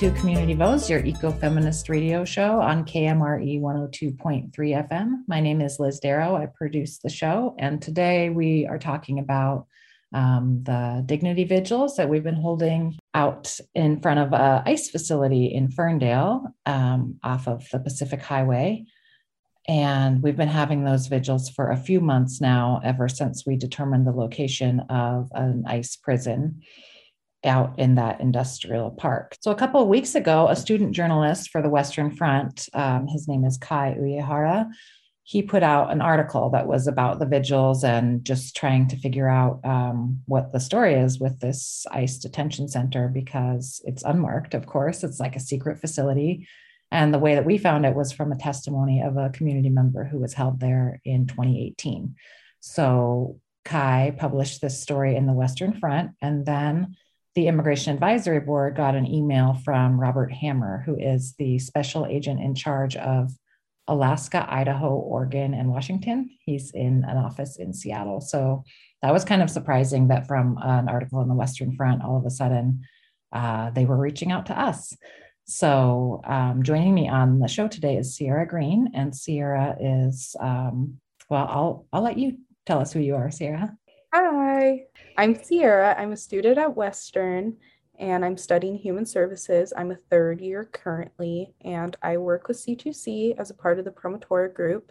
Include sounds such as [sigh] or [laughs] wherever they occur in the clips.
To Community Voice, your eco-feminist radio show on KMRE 102.3 FM. My name is Liz Darrow. I produce the show, and today we are talking about um, the dignity vigils that we've been holding out in front of a ice facility in Ferndale um, off of the Pacific Highway. And we've been having those vigils for a few months now, ever since we determined the location of an ICE prison out in that industrial park. So, a couple of weeks ago, a student journalist for the Western Front, um, his name is Kai Uehara, he put out an article that was about the vigils and just trying to figure out um, what the story is with this ICE detention center because it's unmarked, of course. It's like a secret facility. And the way that we found it was from a testimony of a community member who was held there in 2018. So Kai published this story in the Western Front, and then the Immigration Advisory Board got an email from Robert Hammer, who is the special agent in charge of Alaska, Idaho, Oregon, and Washington. He's in an office in Seattle. So that was kind of surprising that from an article in the Western Front, all of a sudden uh, they were reaching out to us. So um, joining me on the show today is Sierra Green, and Sierra is um, well. I'll I'll let you tell us who you are, Sierra. Hi. I'm Sierra. I'm a student at Western and I'm studying human services. I'm a third year currently, and I work with C2C as a part of the Promotora group.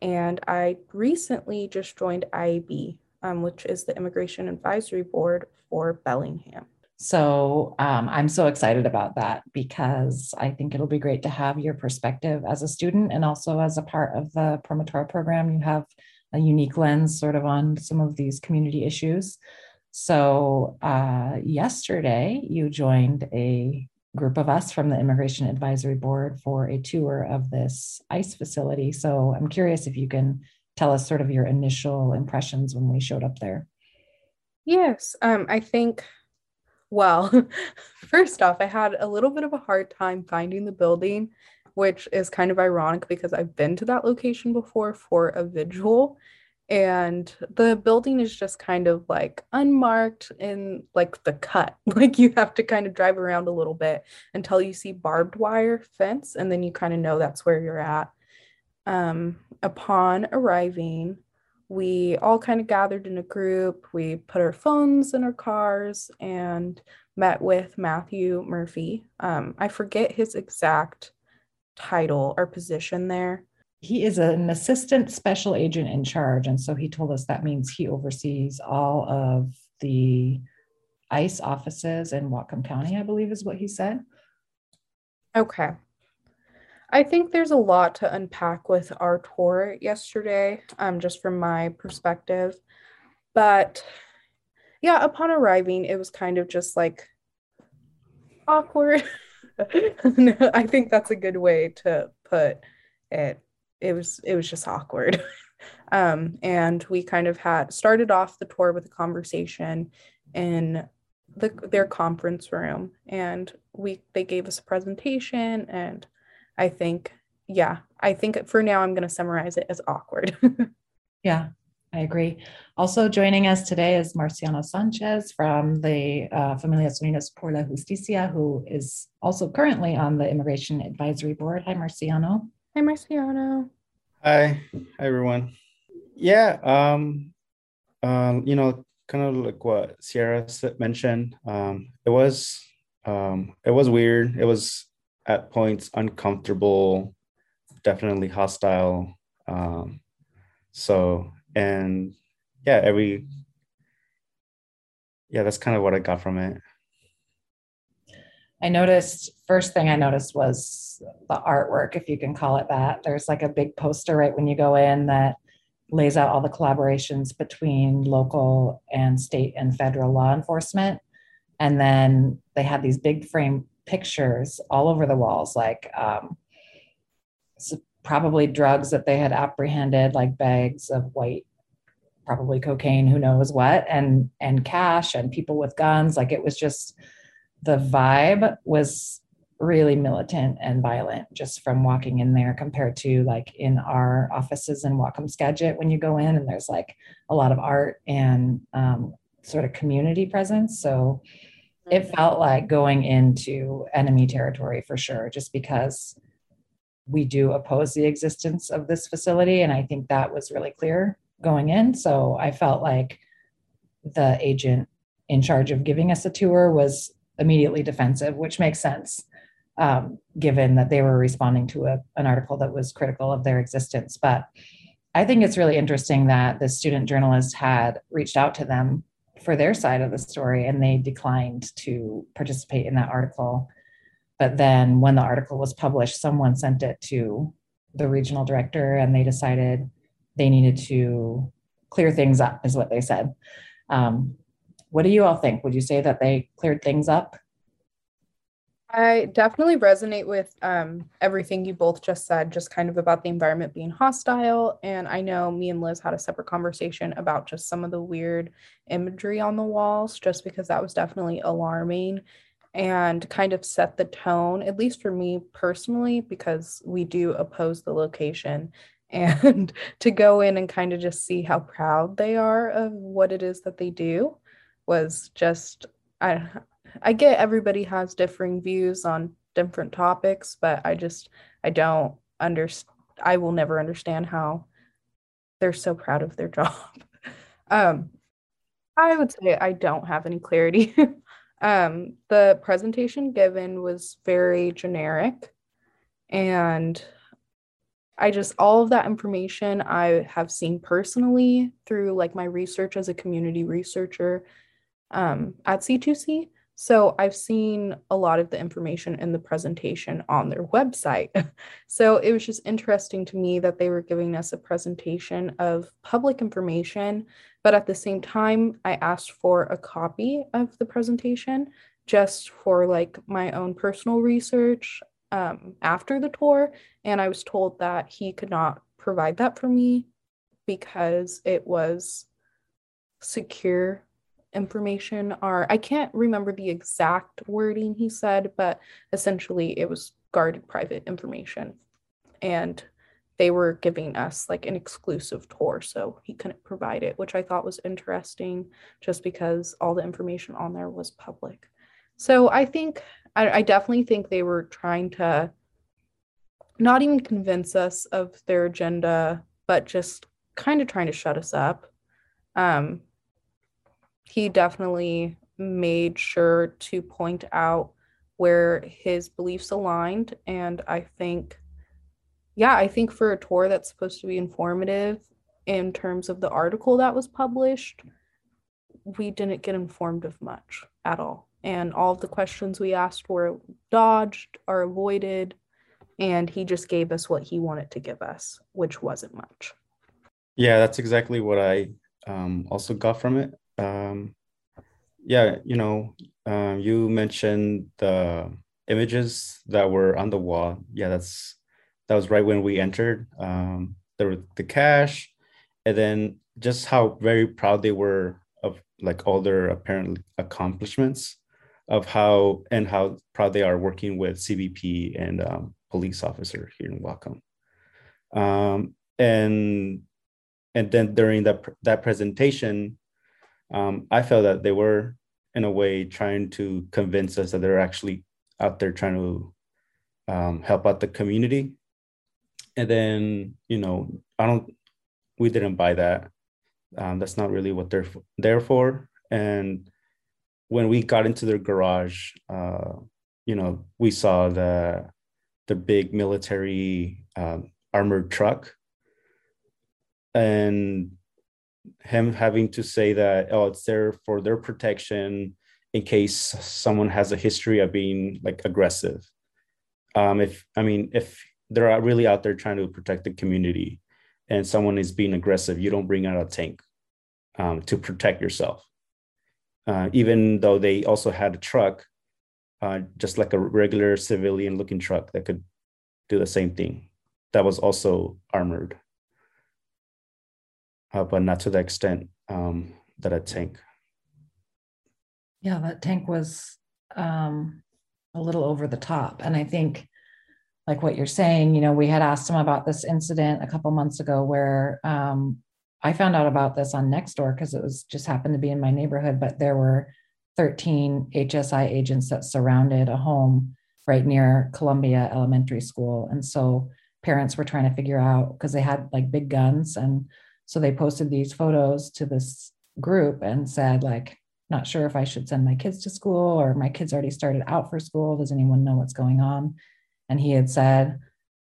And I recently just joined IAB, um, which is the Immigration Advisory Board for Bellingham. So um, I'm so excited about that because I think it'll be great to have your perspective as a student and also as a part of the Promotora program. You have a unique lens sort of on some of these community issues. So, uh, yesterday you joined a group of us from the Immigration Advisory Board for a tour of this ICE facility. So, I'm curious if you can tell us sort of your initial impressions when we showed up there. Yes, um, I think, well, [laughs] first off, I had a little bit of a hard time finding the building which is kind of ironic because I've been to that location before for a vigil. And the building is just kind of like unmarked in like the cut. [laughs] Like you have to kind of drive around a little bit until you see barbed wire fence, and then you kind of know that's where you're at. Um, upon arriving, we all kind of gathered in a group. We put our phones in our cars and met with Matthew Murphy. Um, I forget his exact title or position there? He is an assistant special agent in charge. And so he told us that means he oversees all of the ICE offices in Whatcom County, I believe is what he said. Okay. I think there's a lot to unpack with our tour yesterday, um, just from my perspective. But yeah, upon arriving, it was kind of just like awkward. [laughs] [laughs] I think that's a good way to put it. It was it was just awkward. [laughs] um, and we kind of had started off the tour with a conversation in the, their conference room and we they gave us a presentation and I think yeah, I think for now I'm going to summarize it as awkward. [laughs] yeah, I agree. Also joining us today is Marciano Sanchez from the uh, Familias Unidas por la Justicia, who is also currently on the Immigration Advisory Board. Hi, Marciano. Hi, Marciano. Hi, hi everyone. Yeah, um, um, you know, kind of like what Sierra mentioned. Um, it was, um, it was weird. It was at points uncomfortable, definitely hostile. Um, so and yeah every yeah that's kind of what i got from it. I noticed first thing i noticed was the artwork if you can call it that. There's like a big poster right when you go in that lays out all the collaborations between local and state and federal law enforcement. And then they had these big frame pictures all over the walls like um, probably drugs that they had apprehended, like bags of white, probably cocaine, who knows what, and and cash and people with guns. Like it was just the vibe was really militant and violent just from walking in there compared to like in our offices in Whatcom Skagit when you go in and there's like a lot of art and um, sort of community presence. So it felt like going into enemy territory for sure, just because we do oppose the existence of this facility. And I think that was really clear going in. So I felt like the agent in charge of giving us a tour was immediately defensive, which makes sense um, given that they were responding to a, an article that was critical of their existence. But I think it's really interesting that the student journalist had reached out to them for their side of the story and they declined to participate in that article. But then when the article was published, someone sent it to the regional director and they decided they needed to clear things up, is what they said. Um, what do you all think? Would you say that they cleared things up? I definitely resonate with um, everything you both just said, just kind of about the environment being hostile. And I know me and Liz had a separate conversation about just some of the weird imagery on the walls, just because that was definitely alarming and kind of set the tone, at least for me personally, because we do oppose the location. [laughs] And to go in and kind of just see how proud they are of what it is that they do was just, I, I get everybody has differing views on different topics, but I just I don't understand. I will never understand how they're so proud of their job. [laughs] um, I would say I don't have any clarity. [laughs] um, the presentation given was very generic, and I just all of that information I have seen personally through like my research as a community researcher um, at C2C. So I've seen a lot of the information in the presentation on their website. [laughs] so it was just interesting to me that they were giving us a presentation of public information, but at the same time, I asked for a copy of the presentation just for like my own personal research um, after the tour. And I was told that he could not provide that for me because it was secure information are I can't remember the exact wording he said, but essentially it was guarded private information. And they were giving us like an exclusive tour, so he couldn't provide it, which I thought was interesting just because all the information on there was public. So I think I, I definitely think they were trying to not even convince us of their agenda, but just kind of trying to shut us up. Um, he definitely made sure to point out where his beliefs aligned. And I think, yeah, I think for a tour that's supposed to be informative in terms of the article that was published, we didn't get informed of much at all. And all of the questions we asked were dodged or avoided. And he just gave us what he wanted to give us, which wasn't much. Yeah, that's exactly what I um, also got from it um, yeah, you know, um, you mentioned the images that were on the wall. Yeah, that's that was right when we entered. Um, there were the cash, and then just how very proud they were of like all their apparent accomplishments of how and how proud they are working with CBP and um, police officer here in Whatcom. Um, and and then during that that presentation, um, I felt that they were, in a way, trying to convince us that they're actually out there trying to um, help out the community. And then, you know, I don't, we didn't buy that. Um, that's not really what they're there for. And when we got into their garage, uh, you know, we saw the the big military um, armored truck, and him having to say that oh it's there for their protection in case someone has a history of being like aggressive. Um if i mean if they're really out there trying to protect the community and someone is being aggressive you don't bring out a tank um, to protect yourself uh, even though they also had a truck uh, just like a regular civilian looking truck that could do the same thing that was also armored uh, but not to the extent um, that a tank. Yeah, that tank was um, a little over the top. And I think, like what you're saying, you know, we had asked him about this incident a couple months ago where um, I found out about this on Nextdoor because it was just happened to be in my neighborhood, but there were 13 HSI agents that surrounded a home right near Columbia Elementary School. And so parents were trying to figure out because they had like big guns. And so they posted these photos to this group and said, like, not sure if I should send my kids to school or my kids already started out for school. Does anyone know what's going on? And he had said,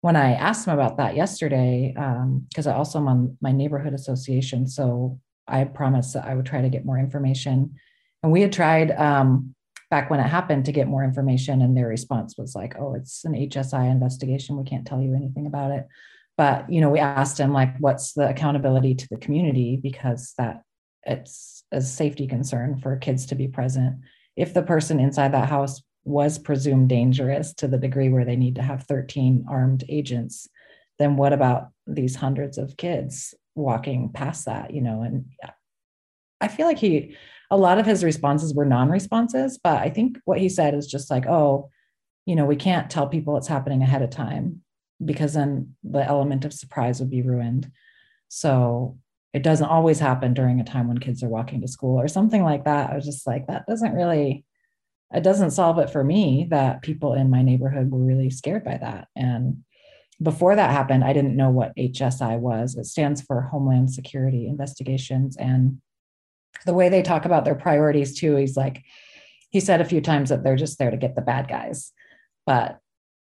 when I asked him about that yesterday, because um, I also am on my neighborhood association, so I promised that I would try to get more information. And we had tried um, back when it happened to get more information, and their response was like, "Oh, it's an HSI investigation. We can't tell you anything about it." But you know, we asked him like, "What's the accountability to the community?" Because that it's a safety concern for kids to be present. If the person inside that house was presumed dangerous to the degree where they need to have 13 armed agents, then what about these hundreds of kids walking past that, you know? And I feel like he, a lot of his responses were non responses, but I think what he said is just like, oh, you know, we can't tell people it's happening ahead of time because then the element of surprise would be ruined. So it doesn't always happen during a time when kids are walking to school or something like that. I was just like, that doesn't really, it doesn't solve it for me that people in my neighborhood were really scared by that. And before that happened, I didn't know what HSI was. It stands for Homeland Security Investigations. And the way they talk about their priorities, too, he's like, he said a few times that they're just there to get the bad guys, but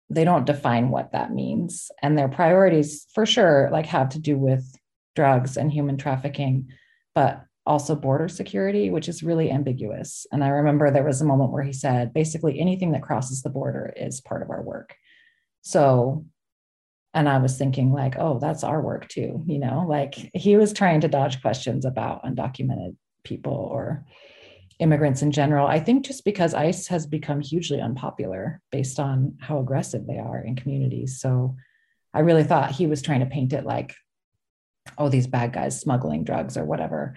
they don't define what that means. And their priorities, for sure, like have to do with drugs and human trafficking, but also border security, which is really ambiguous. And I remember there was a moment where he said basically anything that crosses the border is part of our work. So, and I was thinking, like, oh, that's our work too, you know, like he was trying to dodge questions about undocumented people or immigrants in general. I think just because ICE has become hugely unpopular based on how aggressive they are in communities. So I really thought he was trying to paint it like oh, these bad guys smuggling drugs or whatever.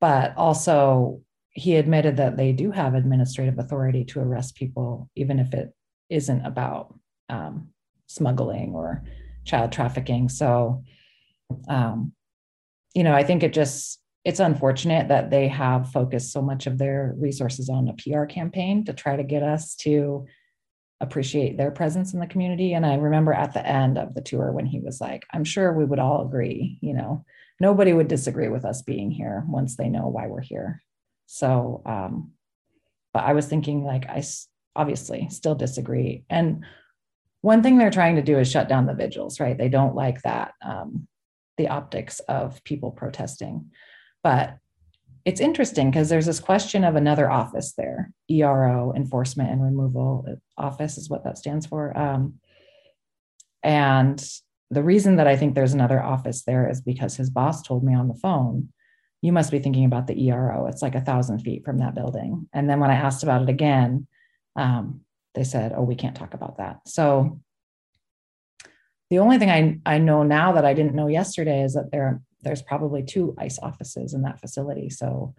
But also, he admitted that they do have administrative authority to arrest people, even if it isn't about um, smuggling or child trafficking. So, um, you know, I think it just it's unfortunate that they have focused so much of their resources on a PR campaign to try to get us to appreciate their presence in the community. And I remember at the end of the tour when he was like, I'm sure we would all agree, you know, nobody would disagree with us being here once they know why we're here. So, um, but I was thinking, like, I obviously still disagree. And one thing they're trying to do is shut down the vigils, right? They don't like that, um, the optics of people protesting. But it's interesting because there's this question of another office there ero enforcement and removal office is what that stands for um, and the reason that i think there's another office there is because his boss told me on the phone you must be thinking about the ero it's like a thousand feet from that building and then when i asked about it again um, they said oh we can't talk about that so the only thing I, I know now that i didn't know yesterday is that there there's probably two ICE offices in that facility. So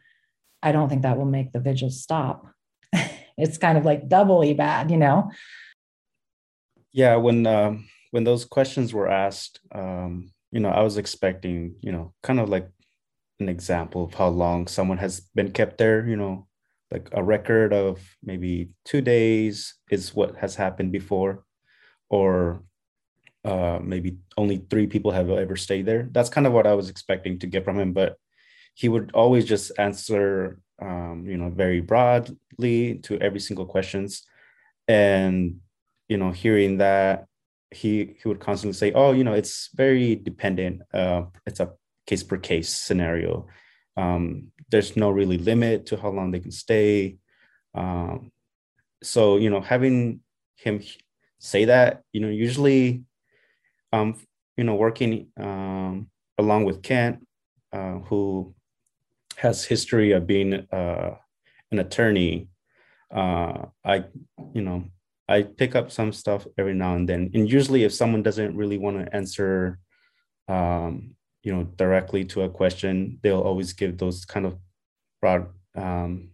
I don't think that will make the vigil stop. [laughs] it's kind of like doubly bad, you know? Yeah, when um, when those questions were asked, um, you know, I was expecting, you know, kind of like an example of how long someone has been kept there, you know, like a record of maybe two days is what has happened before, or uh, maybe only three people have ever stayed there. That's kind of what I was expecting to get from him, but he would always just answer, um, you know, very broadly to every single questions, and you know, hearing that he he would constantly say, "Oh, you know, it's very dependent. Uh, it's a case per case scenario. Um, there's no really limit to how long they can stay." Um, so you know, having him say that, you know, usually um, you know, working um, along with Kent, uh, who has history of being uh, an attorney, uh, I, you know, I pick up some stuff every now and then. And usually, if someone doesn't really want to answer, um, you know, directly to a question, they'll always give those kind of broad um,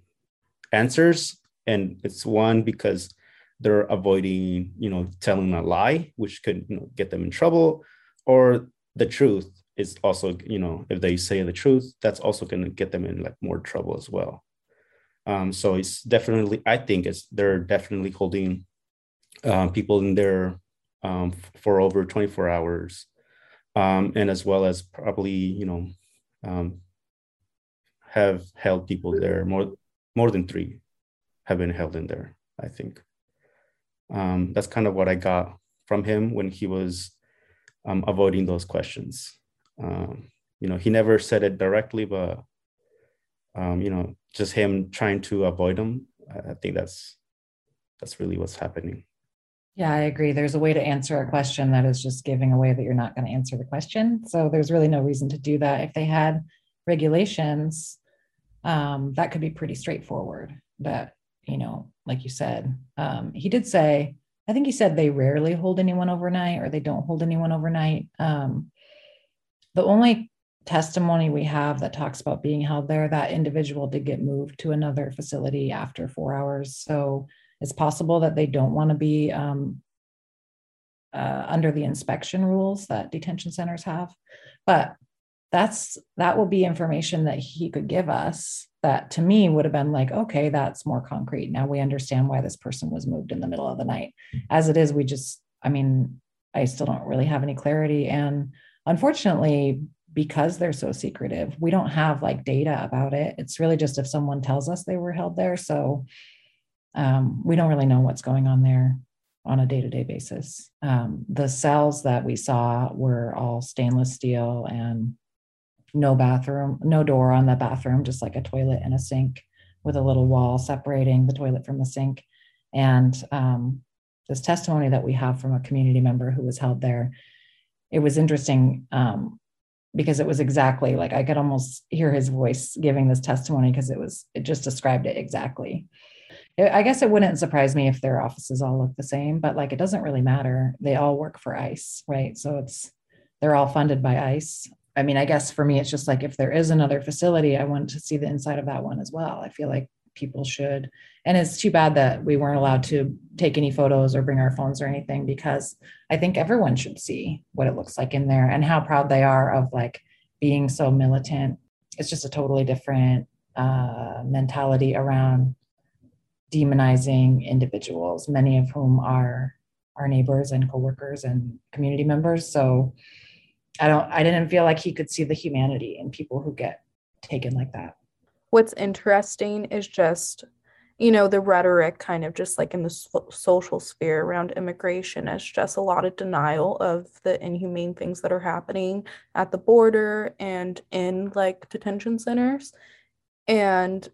answers. And it's one because they're avoiding you know telling a lie which could you know, get them in trouble or the truth is also you know if they say the truth that's also going to get them in like more trouble as well Um, so it's definitely, I think it's they're definitely holding um, people in there um, for over 24 hours, um, and as well as probably you know um, have held people there more more than three have been held in there. I think um, that's kind of what I got from him when he was um, avoiding those questions. You know, he never said it directly, but you know, just him trying to avoid them. I, I think that's that's really what's happening. Yeah, I agree. There's a way to answer a question that is just giving away that you're not going to answer the question. So there's really no reason to do that. If they had regulations, um, that could be pretty straightforward. But you know, like you said, um, he did say, I think he said they rarely hold anyone overnight or they don't hold anyone overnight. Um, the only testimony we have that talks about being held there, that individual did get moved to another facility after four hours. So it's possible that they don't want to be um, uh, under the inspection rules that detention centers have. But that's that will be information that he could give us that to me would have been like okay that's more concrete. Now we understand why this person was moved in the middle of the night. As it is we just i mean i still don't really have any clarity. And unfortunately because they're so secretive we don't have like data about it. It's really just if someone tells us they were held there. So um, we don't really know what's going on there on a day-to-day basis um, the cells that we saw were all stainless steel and no bathroom, no door on the bathroom, just like a toilet and a sink with a little wall separating the toilet from the sink. And um, this testimony that we have from a community member who was held there, it was interesting um, because it was exactly like I could almost hear his voice giving this testimony because it was, it just described it exactly. I guess it wouldn't surprise me if their offices all look the same, but like it doesn't really matter. They all work for ICE, right? So it's, they're all funded by ICE. I mean, I guess for me, it's just like if there is another facility, I want to see the inside of that one as well. I feel like people should. And it's too bad that we weren't allowed to take any photos or bring our phones or anything because I think everyone should see what it looks like in there and how proud they are of like being so militant. It's just a totally different uh, mentality around demonizing individuals, many of whom are our neighbors and coworkers and community members. So I don't I didn't feel like he could see the humanity in people who get taken like that. What's interesting is just you know the rhetoric kind of just like in the so- social sphere around immigration is just a lot of denial of the inhumane things that are happening at the border and in like detention centers and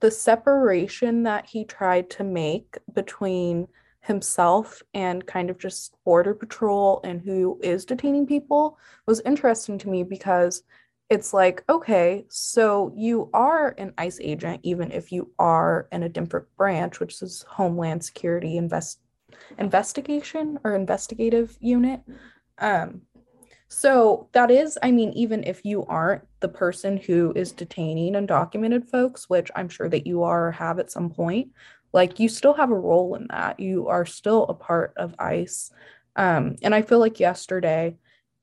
the separation that he tried to make between himself and kind of just border patrol and who is detaining people was interesting to me because it's like okay so you are an ice agent even if you are in a different branch which is homeland security invest investigation or investigative unit. Um so that is i mean even if you aren't the person who is detaining undocumented folks which i'm sure that you are or have at some point like you still have a role in that. You are still a part of ice. Um, and i feel like yesterday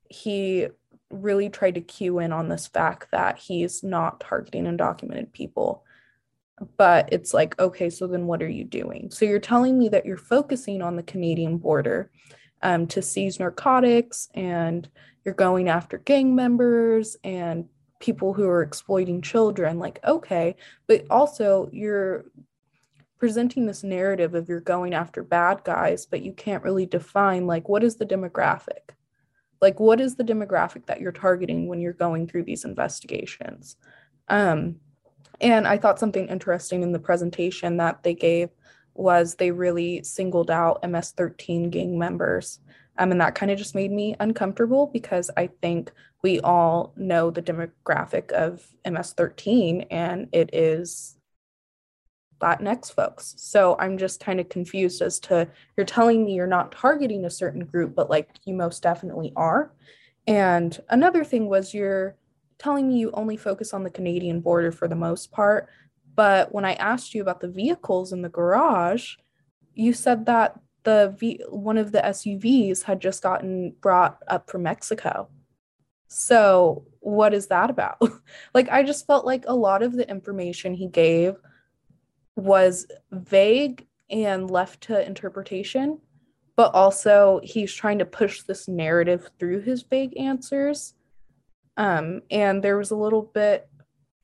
he really tried to cue in on this fact that he's not targeting undocumented people. But it's like okay so then what are you doing? So you're telling me that you're focusing on the canadian border um, to seize narcotics and you're going after gang members and people who are exploiting children like okay but also you're presenting this narrative of you're going after bad guys, but you can't really define like what is the demographic? Like what is the demographic that you're targeting when you're going through these investigations? Um, and I thought something interesting in the presentation that they gave was they really singled out MS-13 gang members. Um, and that kind of just made me uncomfortable because I think we all know the demographic of MS-13 and it is Latinx folks. So I'm just kind of confused as to you're telling me you're not targeting a certain group, but like you most definitely are. And another thing was you're telling me you only focus on the Canadian border for the most part. But when I asked you about the vehicles in the garage, you said that the v- one of the SUVs had just gotten brought up from Mexico. So, what is that about? [laughs] like I just felt like a lot of the information he gave was vague and left to interpretation, but also he's trying to push this narrative through his vague answers. Um, and there was a little bit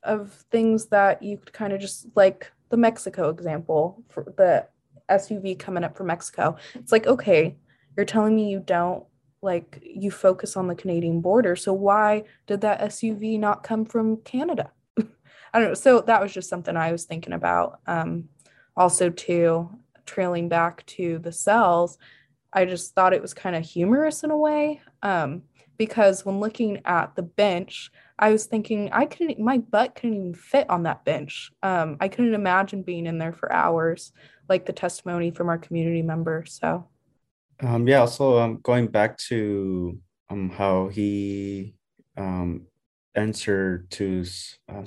of things that you could kind of just like the Mexico example for the SUV coming up from Mexico. It's like, okay, you're telling me you don't like you focus on the Canadian border. So why did that SUV not come from Canada? [laughs] I don't know. So that was just something I was thinking about. Um, also, too, trailing back to the cells, I just thought it was kind of humorous in a way. Um, because when looking at the bench, I was thinking I couldn't, my butt couldn't even fit on that bench. Um, I couldn't imagine being in there for hours, like the testimony from our community member. So, um, yeah. Also, um, going back to um how he um answered to uh,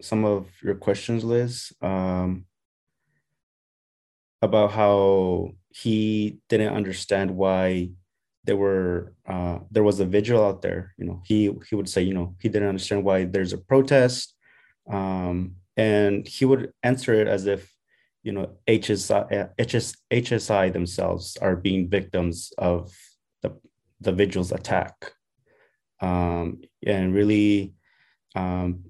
some of your questions, Liz, um, about how he didn't understand why there were uh, there was a vigil out there. You know, he he would say, you know, he didn't understand why there's a protest, um, and he would answer it as if, you know, HSI, HS, HSI themselves are being victims of the the vigil's attack, um, and really um,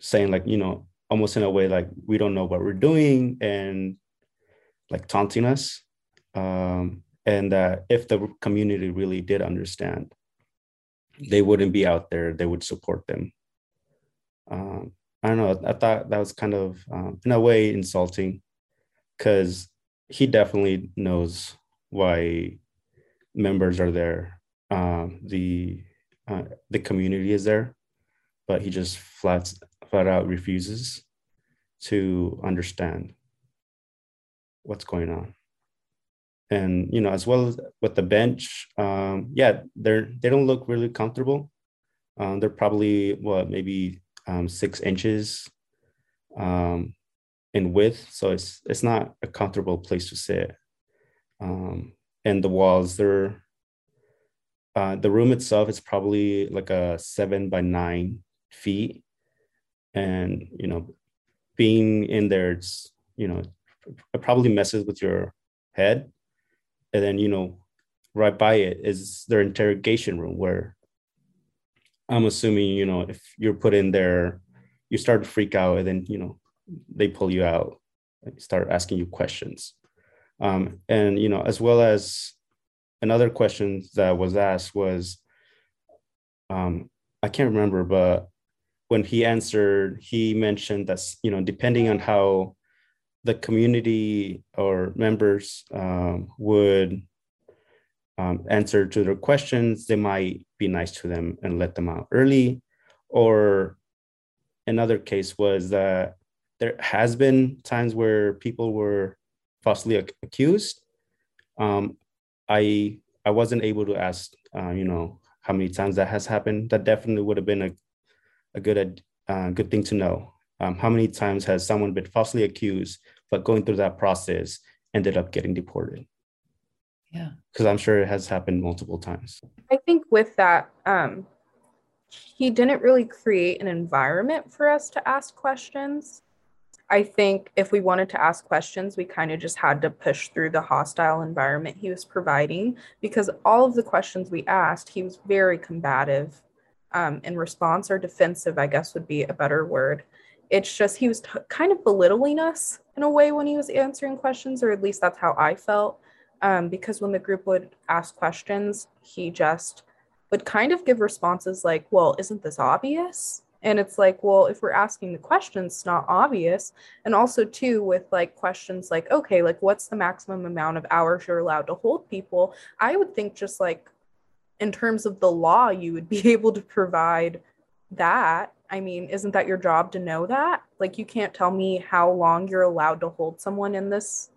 saying like, you know, almost in a way like we don't know what we're doing and like taunting us. Um, and that if the community really did understand they wouldn't be out there they would support them. Um, i don't know i thought that was kind of um, in a way insulting because he definitely knows why members are there. Um, the uh, the community is there but he just flat flat out refuses to understand what's going on and you know as well as with the bench um, yeah they're they don't look really comfortable. Um, they're probably what maybe um, six inches um, in width. So it's it's not a comfortable place to sit. Um, and the walls they're uh, the room itself is probably like a seven by nine feet. And you know being in there it's you know it probably messes with your head and then you know right by it is their interrogation room where i'm assuming you know if you're put in there you start to freak out and then you know they pull you out and start asking you questions. Um, and you know as well as another question that was asked was um, i can't remember but when he answered he mentioned that you know depending on how the community or members um, would um, answer to their questions, they might be nice to them and let them out early. Or another case was that there has been times where people were falsely ac- accused. Um, I I wasn't able to ask, uh, you know, how many times that has happened. That definitely would have been a a good uh, good thing to know. Um, how many times has someone been falsely accused, but going through that process ended up getting deported? Yeah. Because I'm sure it has happened multiple times. I think with that, um, he didn't really create an environment for us to ask questions. I think if we wanted to ask questions, we kind of just had to push through the hostile environment he was providing because all of the questions we asked, he was very combative um, in response or defensive, I guess would be a better word it's just he was t- kind of belittling us in a way when he was answering questions, or at least that's how I felt. Um, because when the group would ask questions, he just would kind of give responses like, Well, isn't this obvious? And it's like, Well, if we're asking the questions, it's not obvious. And also, too, with like questions like, Okay, like what's the maximum amount of hours you're allowed to hold people? I would think just like in terms of the law, you would be [laughs] able to provide that I mean, isn't that your job to know that? Like, you can't tell me how long you're allowed to hold someone in this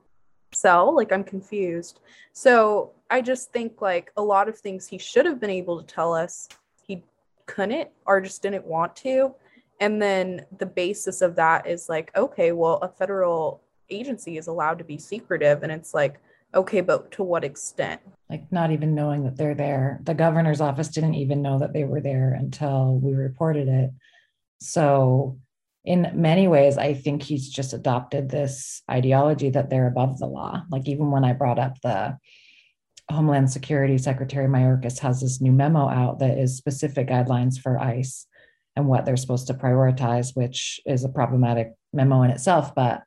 cell. Like, I'm confused. So, I just think like a lot of things he should have been able to tell us, he couldn't or just didn't want to. And then the basis of that is like, okay, well, a federal agency is allowed to be secretive. And it's like, okay, but to what extent? Like, not even knowing that they're there. The governor's office didn't even know that they were there until we reported it. So in many ways, I think he's just adopted this ideology that they're above the law. Like even when I brought up the Homeland Security Secretary Mayorkas has this new memo out that is specific guidelines for ICE and what they're supposed to prioritize, which is a problematic memo in itself. But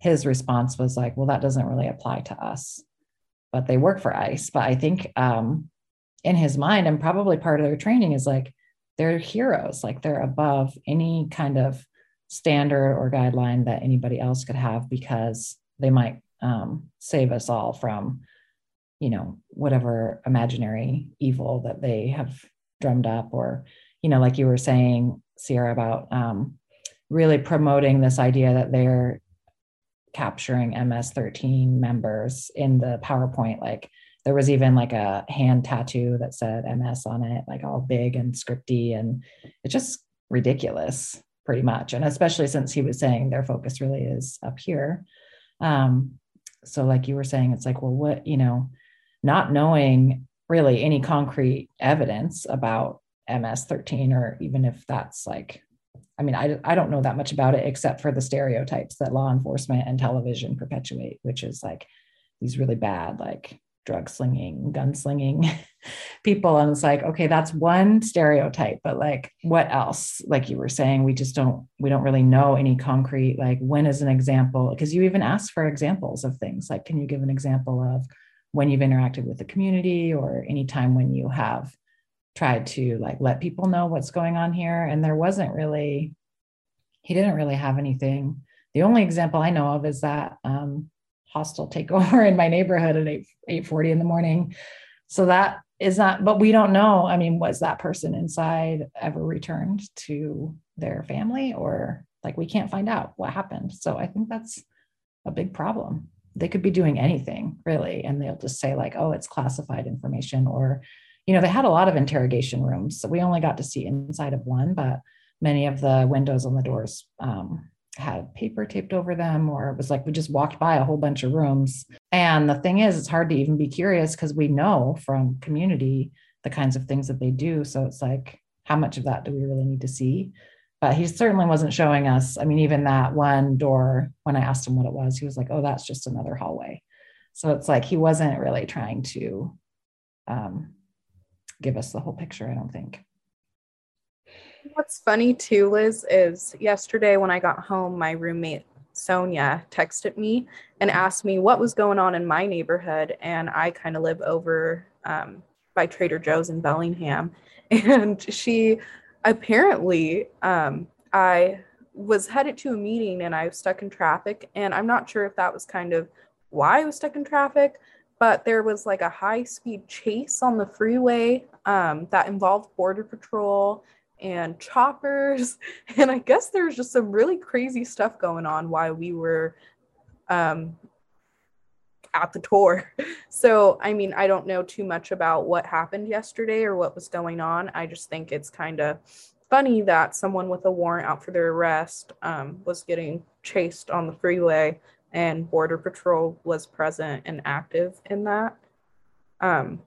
his response was like, well, that doesn't really apply to us, but they work for ICE. But I think um, in his mind, and probably part of their training is like, they're heroes, like they're above any kind of standard or guideline that anybody else could have because they might um, save us all from you know whatever imaginary evil that they have drummed up or you know like you were saying sierra about um, really promoting this idea that they're capturing ms13 members in the powerpoint like there was even like a hand tattoo that said ms on it like all big and scripty and it's just ridiculous pretty much. And especially since he was saying their focus really is up here. Um, so, like you were saying, it's like, well, what, you know, not knowing really any concrete evidence about MS 13, or even if that's like, I mean, I, I don't know that much about it except for the stereotypes that law enforcement and television perpetuate, which is like these really bad, like drug slinging, gun slinging [laughs] people. And it's like, okay, that's one stereotype, but like what else? Like you were saying, we just don't, we don't really know any concrete, like when is an example? Because you even asked for examples of things. Like, can you give an example of when you've interacted with the community or any time when you have tried to like let people know what's going on here? And there wasn't really, he didn't really have anything. The only example I know of is that um, hostile takeover in my neighborhood at 8 8:40 in the morning. So that is not but we don't know. I mean, was that person inside ever returned to their family or like we can't find out what happened. So I think that's a big problem. They could be doing anything really and they'll just say like, "Oh, it's classified information" or you know, they had a lot of interrogation rooms. So we only got to see inside of one, but many of the windows on the doors um, had paper taped over them or it was like we just walked by a whole bunch of rooms. And the thing is it's hard to even be curious because we know from community the kinds of things that they do. So it's like how much of that do we really need to see? But he certainly wasn't showing us i mean even that one door when i asked him what it was he was like oh that's just another hallway. So it's like he wasn't really trying to um, give us the whole picture i don't think What's funny too, Liz, is yesterday when I got home, my roommate Sonia texted me and asked me what was going on in my neighborhood. And I kind of live over um, by Trader Joe's in Bellingham. [laughs] And she apparently, um, I was headed to a meeting and I was stuck in traffic. And I'm not sure if that was kind of why I was stuck in traffic, but there was like a high speed chase on the freeway um, that involved Border Patrol and choppers. [laughs] And I guess there's just some really crazy stuff going on while we were um, at the tour. [laughs] So, I mean, I don't know too much about what happened yesterday or what was going on. I just think it's kind of funny that someone with a warrant out for their arrest um, was getting chased on the freeway and Border Patrol was present and active in that. Um,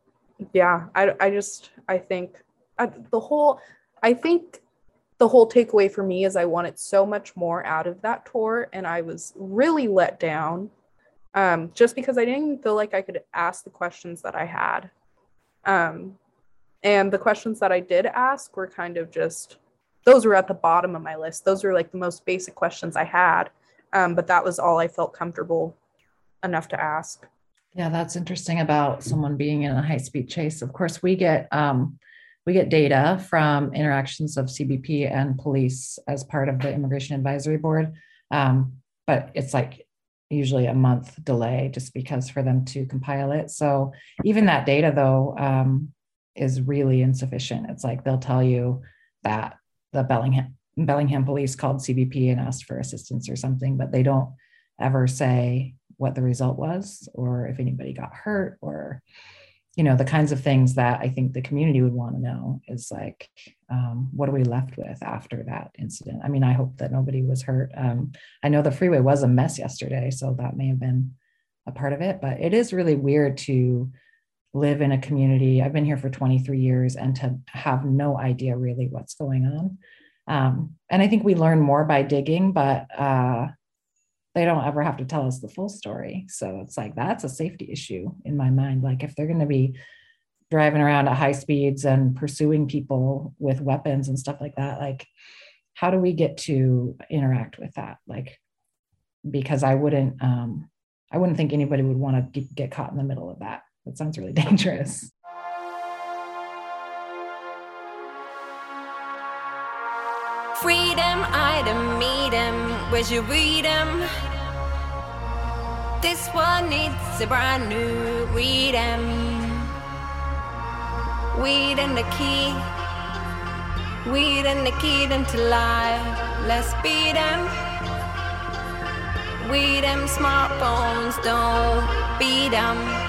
yeah, I, I just, I think I, the whole, I think the whole takeaway for me is I wanted so much more out of that tour, and I was really let down um, just because I didn't feel like I could ask the questions that I had. Um, and the questions that I did ask were kind of just, those were at the bottom of my list. Those were like the most basic questions I had. Um, but that was all I felt comfortable enough to ask. Yeah, that's interesting about someone being in a high speed chase. Of course, we get um, we get data from interactions of CBP and police as part of the Immigration Advisory Board, um, but it's like usually a month delay just because for them to compile it. So even that data though um, is really insufficient. It's like they'll tell you that the Bellingham Bellingham police called CBP and asked for assistance or something, but they don't ever say what the result was or if anybody got hurt or you know the kinds of things that i think the community would want to know is like um, what are we left with after that incident? I mean i hope that nobody was hurt. Um, i know the freeway was a mess yesterday so that may have been a part of it but it is really weird to live in a community. I've been here for 23 years and to have no idea really what's going on. Um, and I think we learn more by digging, but uh, they don't ever have to tell us the full story. So it's like that's a safety issue in my mind. Like if they're going to be driving around at high speeds and pursuing people with weapons and stuff like that, like how do we get to interact with that? Like because I wouldn't um, I wouldn't think anybody would want to get caught in the middle of that. That sounds really [laughs] dangerous. Freedom, item, meet him. Where's your freedom? This one needs a brand new read Weed and the key. Weed and the key into life. Let's beat them. We them smartphones, don't beat them.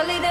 actually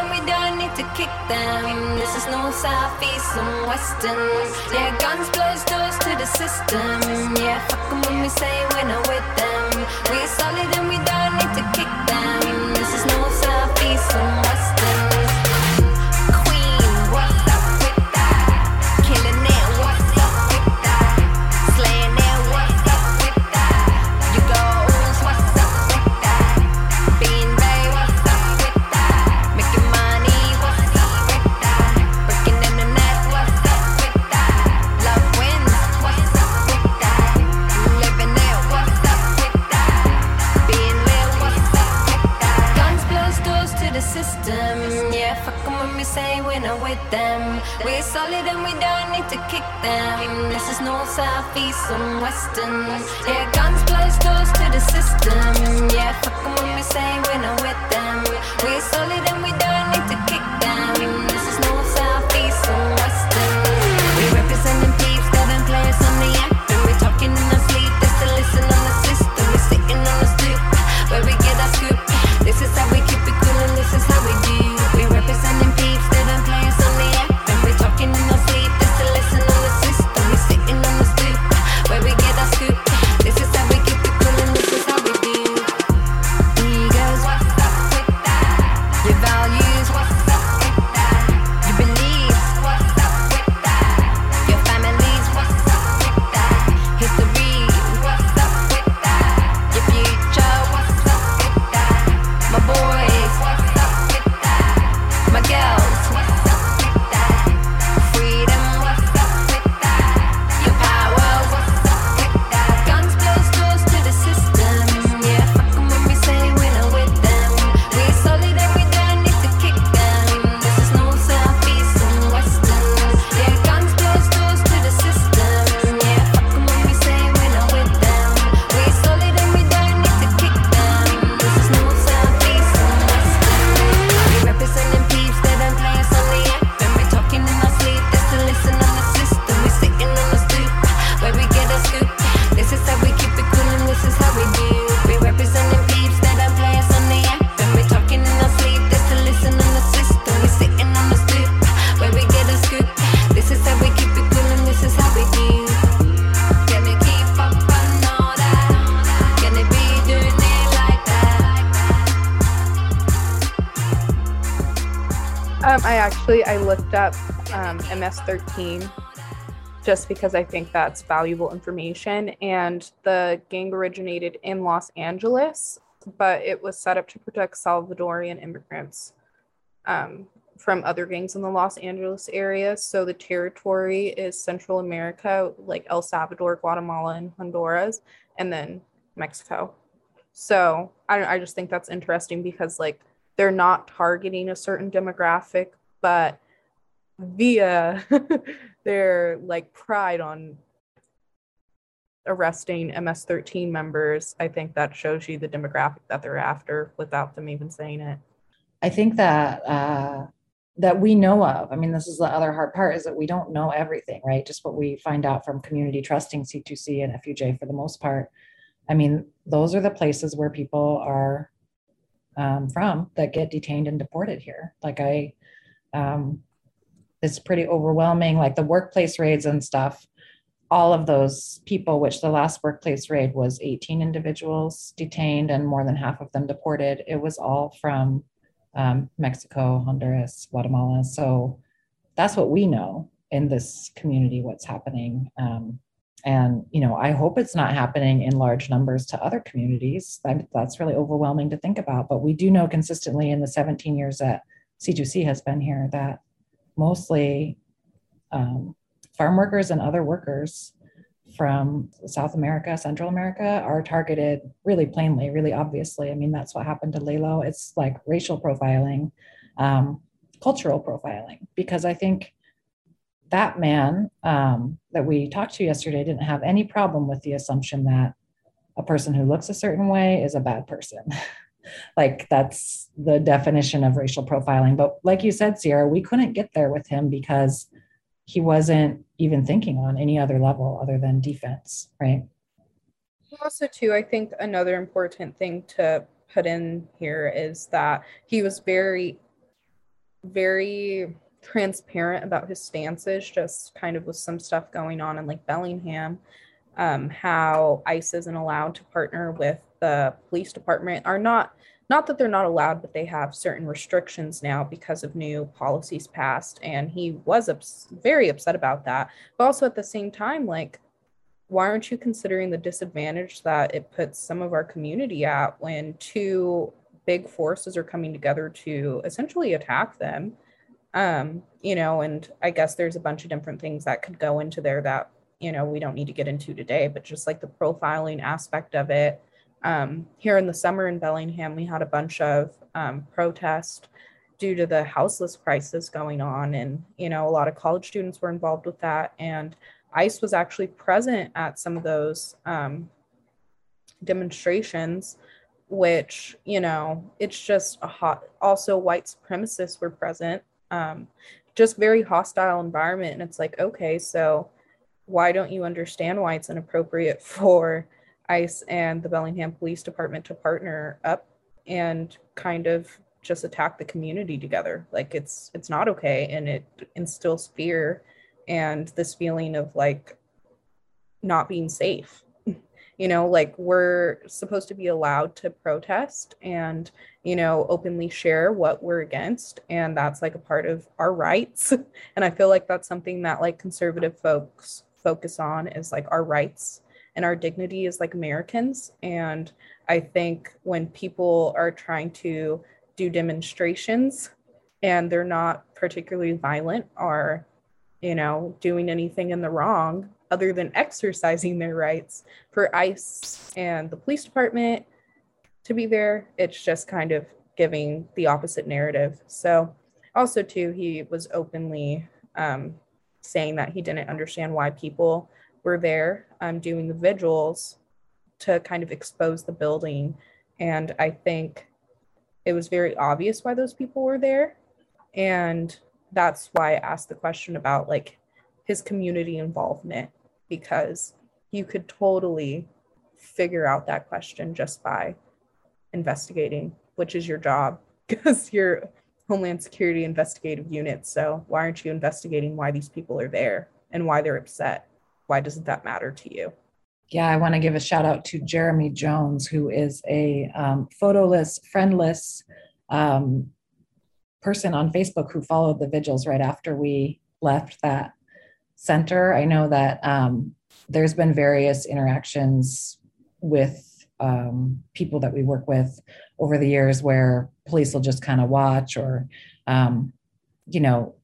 up um, MS-13 just because I think that's valuable information. And the gang originated in Los Angeles, but it was set up to protect Salvadorian immigrants um, from other gangs in the Los Angeles area. So the territory is Central America, like El Salvador, Guatemala, and Honduras, and then Mexico. So I, I just think that's interesting because like they're not targeting a certain demographic but via [laughs] their like pride on arresting MS-13 members, I think that shows you the demographic that they're after without them even saying it. I think that uh, that we know of. I mean, this is the other hard part is that we don't know everything, right? Just what we find out from community trusting C2C and FUJ for the most part. I mean, those are the places where people are um, from that get detained and deported here. Like I, um, it's pretty overwhelming. Like the workplace raids and stuff. All of those people, which the last workplace raid was 18 individuals detained and more than half of them deported. It was all from um, Mexico, Honduras, Guatemala. So that's what we know in this community, what's happening. Um, and you know, I hope it's not happening in large numbers to other communities. that's really overwhelming to think about. But we do know consistently in the 17 years that C2C has been here that mostly um, farm workers and other workers from South America, Central America are targeted really plainly, really obviously. I mean, that's what happened to Lalo. It's like racial profiling, um, cultural profiling, because I think that man um, that we talked to yesterday didn't have any problem with the assumption that a person who looks a certain way is a bad person. [laughs] like that's the definition of racial profiling. But like you said, Sierra, we couldn't get there with him because he wasn't even thinking on any other level other than defense, right? Also, too, I think another important thing to put in here is that he was very, very transparent about his stances, just kind of with some stuff going on in like Bellingham, um, how ICE isn't allowed to partner with the police department, are not not that they're not allowed, but they have certain restrictions now because of new policies passed. And he was ups- very upset about that. But also at the same time, like, why aren't you considering the disadvantage that it puts some of our community at when two big forces are coming together to essentially attack them? Um, you know, and I guess there's a bunch of different things that could go into there that, you know, we don't need to get into today, but just like the profiling aspect of it um, here in the summer in Bellingham, we had a bunch of um, protests due to the houseless crisis going on. And, you know, a lot of college students were involved with that. And ICE was actually present at some of those um, demonstrations, which, you know, it's just a hot, also white supremacists were present. Um, just very hostile environment. And it's like, okay, so why don't you understand why it's inappropriate [laughs] for ICE and the Bellingham Police Department to partner up and kind of just attack the community together. Like it's it's not okay and it instills fear and this feeling of like not being safe. [laughs] You know, like we're supposed to be allowed to protest and, you know, openly share what we're against. And that's like a part of our rights. [laughs] and I feel like that's something that like conservative folks focus on is like our rights and our dignity as like Americans. And I think when people are trying to do demonstrations and they're not particularly violent or, you know, doing anything in the wrong other than exercising their rights for ICE and the police department to be there, it's just kind of giving the opposite narrative. So, also, too, he was openly um, saying that he didn't understand why people were there um, doing the vigils to kind of expose the building. And I think it was very obvious why those people were there. And that's why I asked the question about like his community involvement, because you could totally figure out that question just by investigating, which is your job [laughs] because you're Homeland Security investigative unit. So why aren't you investigating why these people are there and why they're upset? Why doesn't that matter to you? Yeah, I want to give a shout out to Jeremy Jones, who is a um, photoless, friendless um, person on Facebook who followed the vigils right after we left that center. I know that um, there's been various interactions with um, people that we work with over the years where police will just kind of watch or, um, you know,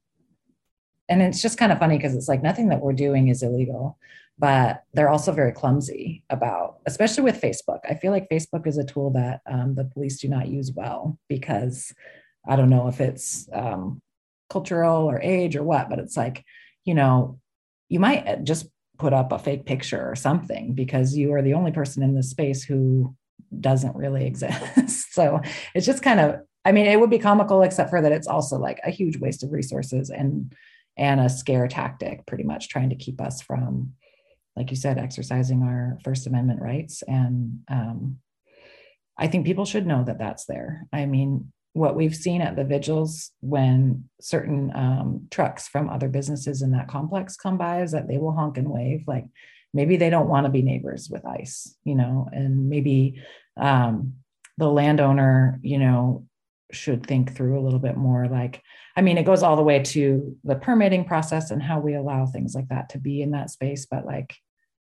and it's just kind of funny because it's like nothing that we're doing is illegal but they're also very clumsy about especially with facebook i feel like facebook is a tool that um, the police do not use well because i don't know if it's um, cultural or age or what, but it's like, you know, you might just put up a fake picture or something because you are the only person in this space who doesn't really [laughs] exist. so it's just kind of, I mean, it would be comical, except for that it's also like a huge waste of resources and and a scare tactic, pretty much trying to keep us from, like you said, exercising our First Amendment rights. And um, I think people should know that that's there. I mean, what we've seen at the vigils when certain um, trucks from other businesses in that complex come by is that they will honk and wave like maybe they don't want to be neighbors with ice you know and maybe um, the landowner you know should think through a little bit more like i mean it goes all the way to the permitting process and how we allow things like that to be in that space but like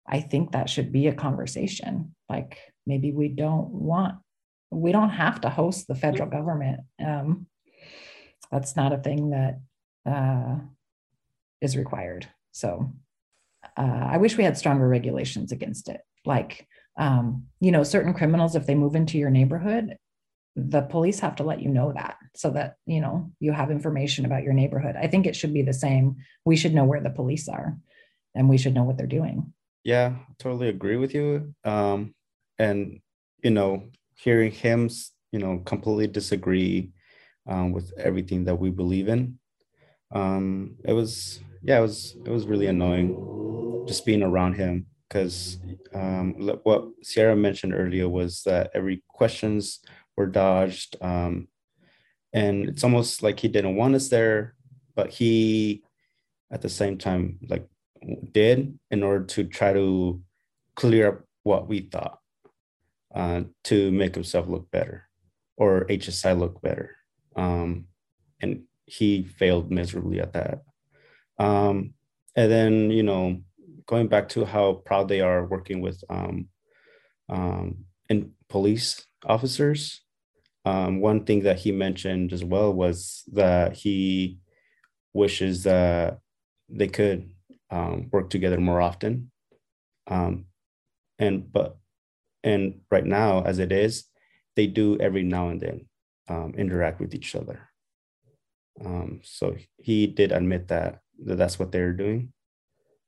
i think that should be a conversation like maybe we don't want we don't have to host the federal government. Um, that's not a thing that uh, is required. So uh, I wish we had stronger regulations against it. Like, um, you know, certain criminals, if they move into your neighborhood, the police have to let you know that so that, you know, you have information about your neighborhood. I think it should be the same. We should know where the police are and we should know what they're doing. Yeah, totally agree with you. Um, and, you know, hearing him, you know, completely disagree um, with everything that we believe in. Um, it was, yeah, it was, it was really annoying just being around him because um, what Sierra mentioned earlier was that every questions were dodged, um, and it's almost like he didn't want us there, but he, at the same time, like did in order to try to clear up what we thought uh, to make himself look better or HSI look better. Um, and he failed miserably at that. Um, and then, you know, going back to how proud they are working with um, um, in police officers. Um, one thing that he mentioned as well was that he wishes that they could um, work together more often. Um, and but and right now, as it is, they do every now and then um, interact with each other. Um, so he did admit that, that that's what they're doing.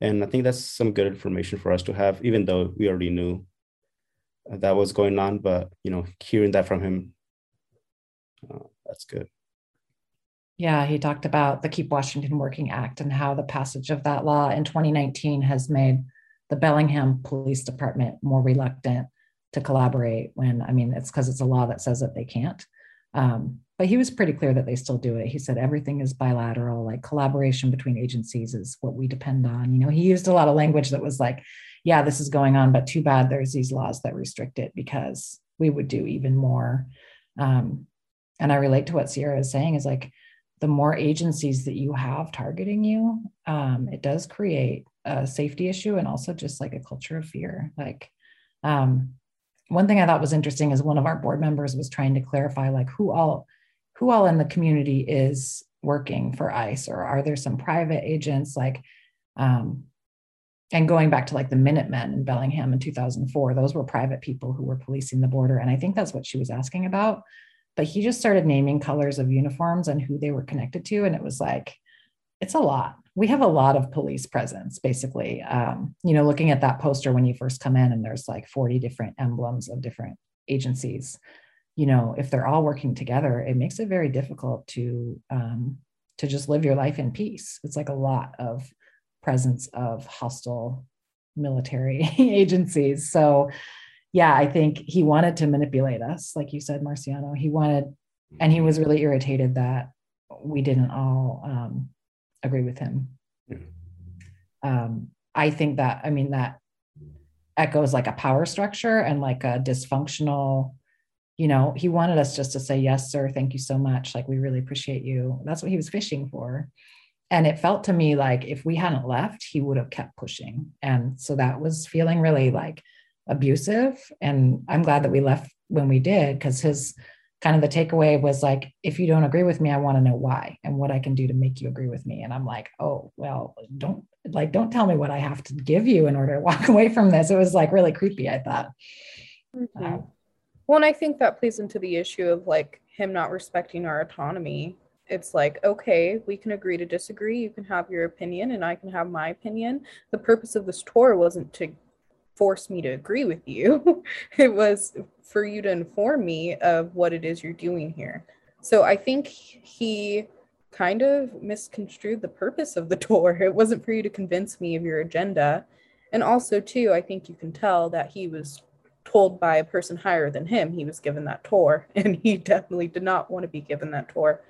And I think that's some good information for us to have, even though we already knew that was going on. But you know, hearing that from him, that's good. Yeah, he talked about the Keep Washington Working Act and how the passage of that law in 2019 has made the Bellingham Police Department more reluctant to collaborate when i mean it's because it's a law that says that they can't. Um, but he was pretty clear that they still do it. He said everything is bilateral like collaboration between agencies is what we depend on. You know he used a lot of language that was like yeah this is going on but too bad there's these laws that restrict it because we would do even more. Um, and i relate to what sierra is saying is like the more agencies that you have targeting you um, it does create a safety issue and also just like a culture of fear like um, one thing I thought was interesting is one of our board members was trying to clarify like who all who all in the community is working for ICE or are there some private agents like um, and going back to like the Minutemen in Bellingham in 2004, those were private people who were policing the border. And I think that's what she was asking about. But he just started naming colors of uniforms and who they were connected to. And it was like, it's a lot. We have a lot of police presence, basically. Um, you know, looking at that poster when you first come in, and there's like 40 different emblems of different agencies. You know, if they're all working together, it makes it very difficult to um, to just live your life in peace. It's like a lot of presence of hostile military [laughs] agencies. So, yeah, I think he wanted to manipulate us, like you said, Marciano. He wanted, and he was really irritated that we didn't all um, agree with him. Yeah. Um, I think that, I mean, that echoes like a power structure and like a dysfunctional, you know, he wanted us just to say, yes, sir, thank you so much. Like, we really appreciate you. That's what he was fishing for. And it felt to me like if we hadn't left, he would have kept pushing. And so that was feeling really like abusive. And I'm glad that we left when we did because his kind of the takeaway was like, if you don't agree with me, I want to know why and what I can do to make you agree with me. And I'm like, oh, well, don't like, don't tell me what I have to give you in order to walk [laughs] away from this. It was like really creepy, I thought. Mm-hmm. Uh, well, and I think that plays into the issue of like him not respecting our autonomy it's like, okay, we can agree to disagree. You can have your opinion and I can have my opinion. The purpose of this tour wasn't to force me to agree with you, [laughs] it was for you to inform me of what it is you're doing here. So I think he kind of misconstrued the purpose of the [laughs] tour. It wasn't for you to convince me of your agenda. And also, too, I think you can tell that he was told by a person higher than him he was given that tour, [laughs] and he definitely did not want to be given that tour.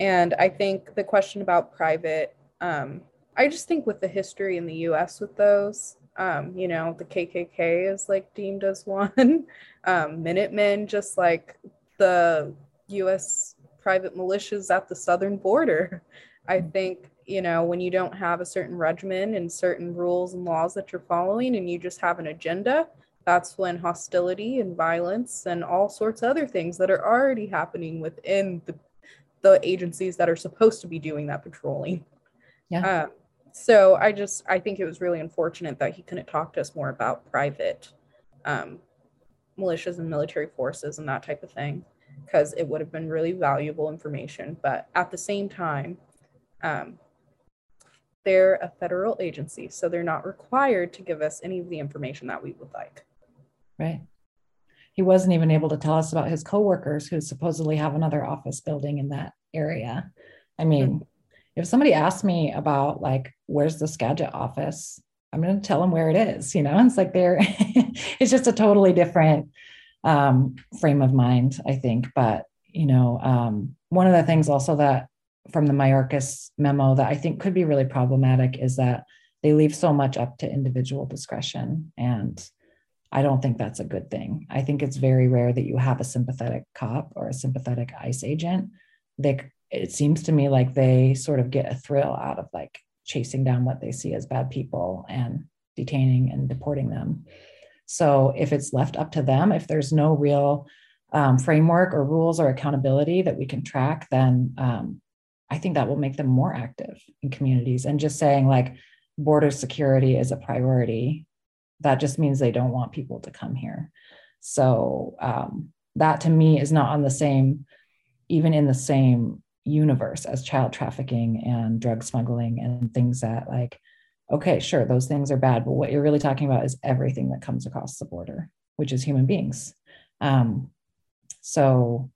And I think the question about private, um, I just think with the history in the US with those, um, you know, the KKK is like deemed as one, [laughs] um, Minutemen, just like the US private militias at the southern border. I think, you know, when you don't have a certain regimen and certain rules and laws that you're following and you just have an agenda, that's when hostility and violence and all sorts of other things that are already happening within the, the agencies that are supposed to be doing that patrolling. Yeah. Um, so I just I think it was really unfortunate that he couldn't talk to us more about private um, militias and military forces and that type of thing because it would have been really valuable information. But at the same time, um, they're a federal agency, so they're not required to give us any of the information that we would like. Right. He wasn't even able to tell us about his coworkers who supposedly have another office building in that area. I mean, mm-hmm. If somebody asks me about like where's the Skagit office, I'm going to tell them where it is. You know, it's like they're [laughs] it's just a totally different um, frame of mind, I think. But you know, um, one of the things also that from the Mayorkas memo that I think could be really problematic is that they leave so much up to individual discretion and I don't think that's a good thing. I think it's very rare that you have a sympathetic cop or a sympathetic ICE agent. They, it seems to me like they sort of get a thrill out of like chasing down what they see as bad people and detaining and deporting them. So if it's left up to them, if there's no real um, framework or rules or accountability that we can track, then um, I think that will make them more active in communities. And just saying like border security is a priority that just means they don't want people to come here. So um, that to me is not on the same, even in the same universe as child trafficking and drug smuggling and things that like, okay, sure, those things are bad, but what you're really talking about is everything that comes across the border, which is human beings. Um, so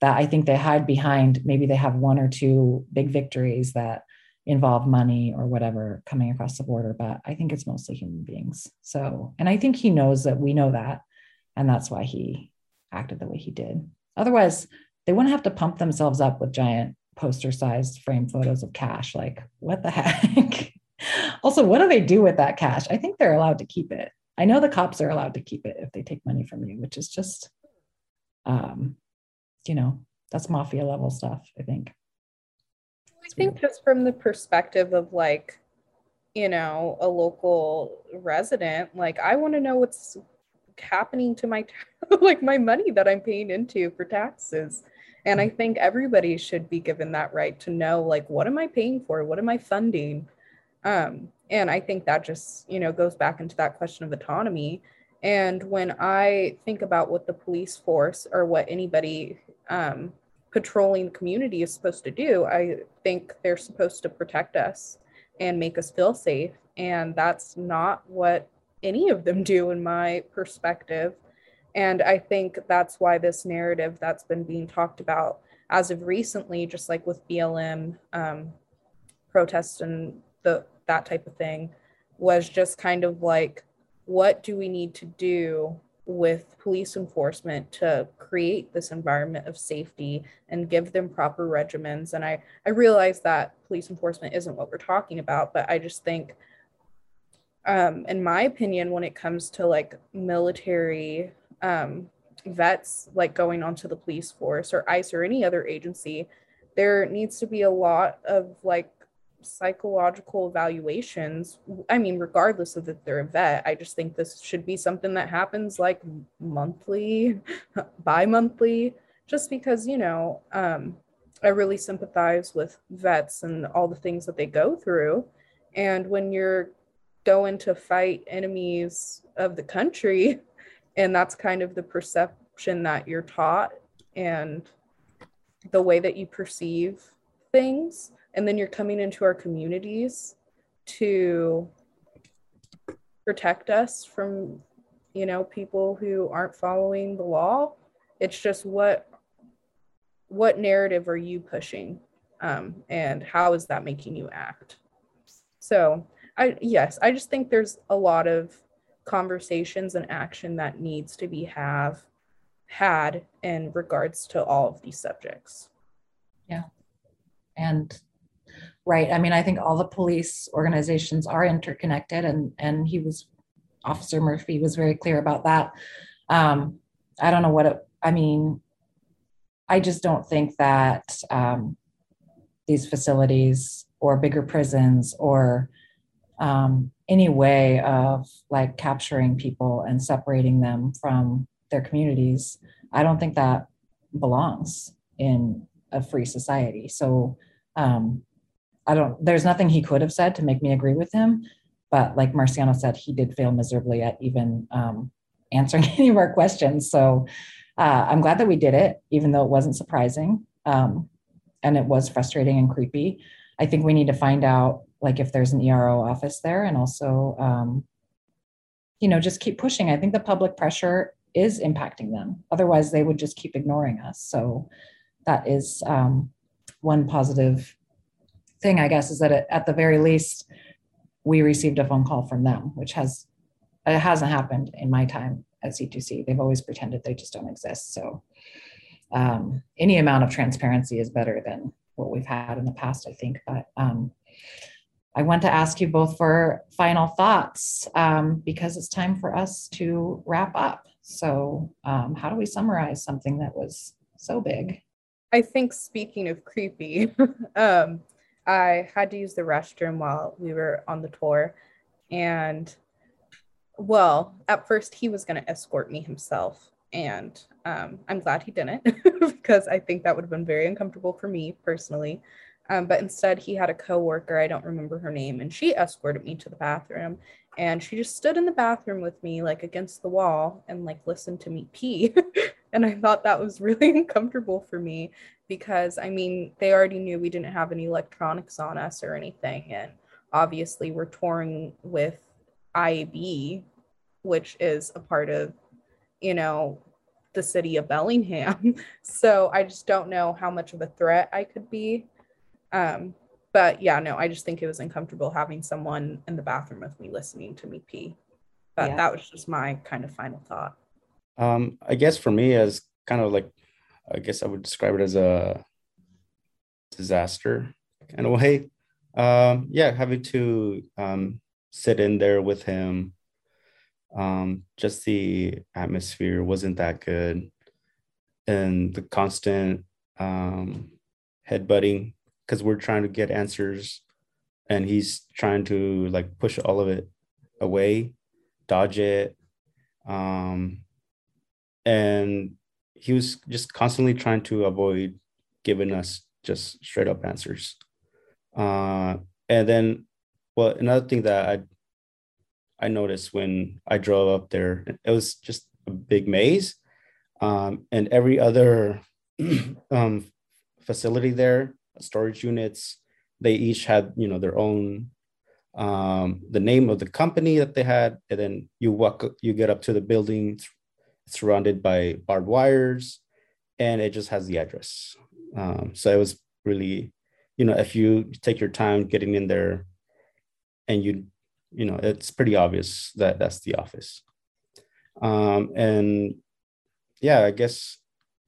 that I think they hide behind maybe they have one or two big victories that involve money or whatever coming across the border, but I think it's mostly human beings. So, and I think he knows that we know that. And that's why he acted the way he did. Otherwise, they wouldn't have to pump themselves up with giant poster sized frame photos of cash. Like, what the [laughs] heck? also, what do they do with that cash? I think they're allowed to keep it. I know the cops are allowed to keep it if they take money from you, which is just, um, you know, that's mafia level stuff, I think. I think just from the perspective of like, you know, a local resident, like I want to know what's happening to my [laughs] like my money that I'm paying into for taxes. And I think everybody should be given that right to know like what am I paying for? What am I funding? Um, and I think that just, you know, goes back into that question of autonomy. And when I think about what the police force or what anybody um, patrolling the community is supposed to do. I think they're supposed to protect us and make us feel safe. And that's not what any of them do, in my perspective. And I think that's why this narrative that's been being talked about as of recently, just like with BLM um, protests and the that type of thing, was just kind of like, what do we need to do with police enforcement to create this environment of safety and give them proper regimens? And i i realize that police enforcement isn't what we're talking about but i just think um in my opinion when it comes to like military um vets like going onto the police force or ice or any other agency there needs to be a lot of like psychological evaluations i mean regardless of if they're a vet i just think this should be something that happens like monthly [laughs] bi-monthly just because you know um, i really sympathize with vets and all the things that they go through. And when you're going to fight enemies of the country [laughs] and that's kind of the perception that you're taught and the way that you perceive things. And then you're coming into our communities to protect us from you know people who aren't following the law. It's just what what narrative are you pushing? Um, and how is that making you act? So i yes i just think there's a lot of conversations and action that needs to be have had in regards to all of these subjects. Yeah. And right i mean i think all the police organizations are interconnected and and he was officer murphy was very clear about that. Um i don't know what it i mean i just don't think that um these facilities or bigger prisons or um, any way of like capturing people and separating them from their communities i don't think that belongs in a free society so um, I don't, there's nothing he could have said to make me agree with him. But like Marciano said, he did fail miserably at even um, answering [laughs] any of our questions. So uh, I'm glad that we did it, even though it wasn't surprising. Um, and it was frustrating and creepy. I think we need to find out like if there's an ERO office there and also, um, you know, just keep pushing. I think the public pressure is impacting them. Otherwise, they would just keep ignoring us. So that is um, one positive thing, I guess, is that it, at the very least, we received a phone call from them, which has it hasn't happened in my time at C2C. They've always pretended they just don't exist. So um, any amount of transparency is better than what we've had in the past, I think. But um, I want to ask you both for final thoughts um, because it's time for us to wrap up. So, um, how do we summarize something that was so big? I think speaking of creepy, [laughs] um, I had to use the restroom while we were on the tour. And well, at first he was going to escort me himself. And um, I'm glad he didn't [laughs] because I think that would have been very uncomfortable for me personally. Um, but instead, he had a coworker, I don't remember her name, and she escorted me to the bathroom. And she just stood in the bathroom with me, like against the wall, and like listened to me pee. [laughs] and I thought that was really [laughs] uncomfortable for me because I mean, they already knew we didn't have any electronics on us or anything. And obviously, we're touring with IAB, which is a part of, you know, the city of Bellingham. [laughs] so I just don't know how much of a threat I could be. Um, but yeah, no, I just think it was uncomfortable having someone in the bathroom with me listening to me pee. But yeah. that was just my kind of final thought. Um, I guess for me, as kind of like I guess I would describe it as a disaster in a way. Um, yeah, having to um, sit in there with him. Um, just the atmosphere wasn't that good, and the constant um, headbutting because we're trying to get answers, and he's trying to like push all of it away, dodge it, um, and he was just constantly trying to avoid giving us just straight up answers. Uh, and then, well, another thing that I I noticed when I drove up there, it was just a big maze, um, and every other [clears throat] um, facility there, storage units, they each had you know their own um, the name of the company that they had, and then you walk, you get up to the building surrounded by barbed wires, and it just has the address. Um, so it was really, you know, if you take your time getting in there, and you, you know, it's pretty obvious that that's the office. Um, and yeah, I guess,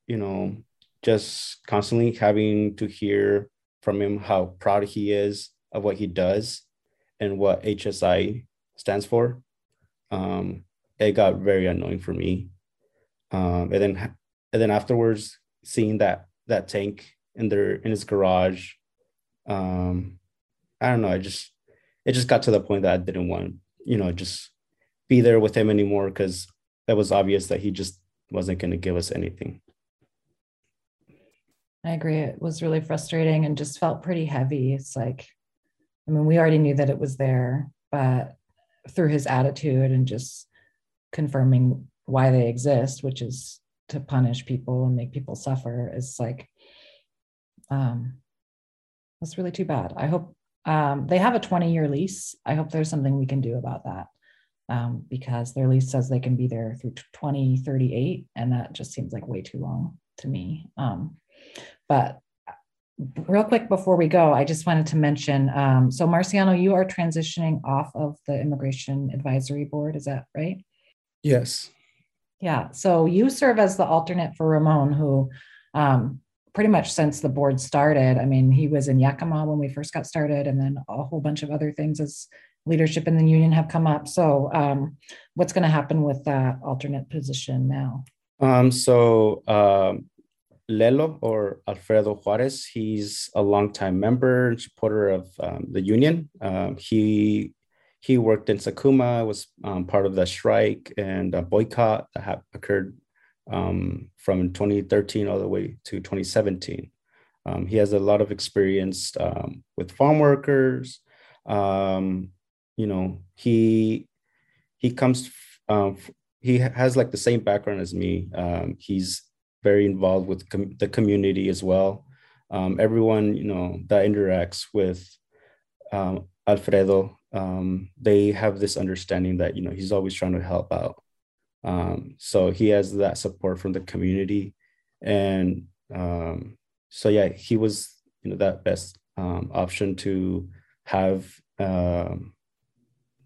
you know, just constantly having to hear from him how proud he is of what he does and what HSI stands for. Um, it got very annoying for me um, and then and then afterwards seeing that that tank in their in his garage um i don't know i just it just got to the point that i didn't want you know just be there with him anymore because it was obvious that he just wasn't going to give us anything i agree it was really frustrating and just felt pretty heavy it's like i mean we already knew that it was there but through his attitude and just confirming why they exist, which is to punish people and make people suffer, is like, um, That's really too bad. I hope um, they have a 20 year lease. I hope there's something we can do about that um, because their lease says they can be there through 2038. And that just seems like way too long to me. Um, but real quick before we go, I just wanted to mention um, so, Marciano, you are transitioning off of the Immigration Advisory Board. Is that right? Yes. Yeah. So you serve as the alternate for Ramon, who um, pretty much since the board started, I mean, he was in Yakima when we first got started, and then a whole bunch of other things as leadership in the union have come up. So, um, what's going to happen with that alternate position now? Um, so, um, Lelo or Alfredo Juarez, he's a longtime member and supporter of um, the union. Um, he he worked in Sakuma, was um, part of the strike and boycott that ha- occurred um, from 2013 all the way to 2017. Um, he has a lot of experience um, with farm workers. You know, he he comes. He has like the same background as me. He's very involved with com- the community as well. everyone you know that interacts with Alfredo, they have this understanding that you know he's always trying to help out. Um, so he has that support from the community, and um, so yeah, he was you know that best um, option to have um,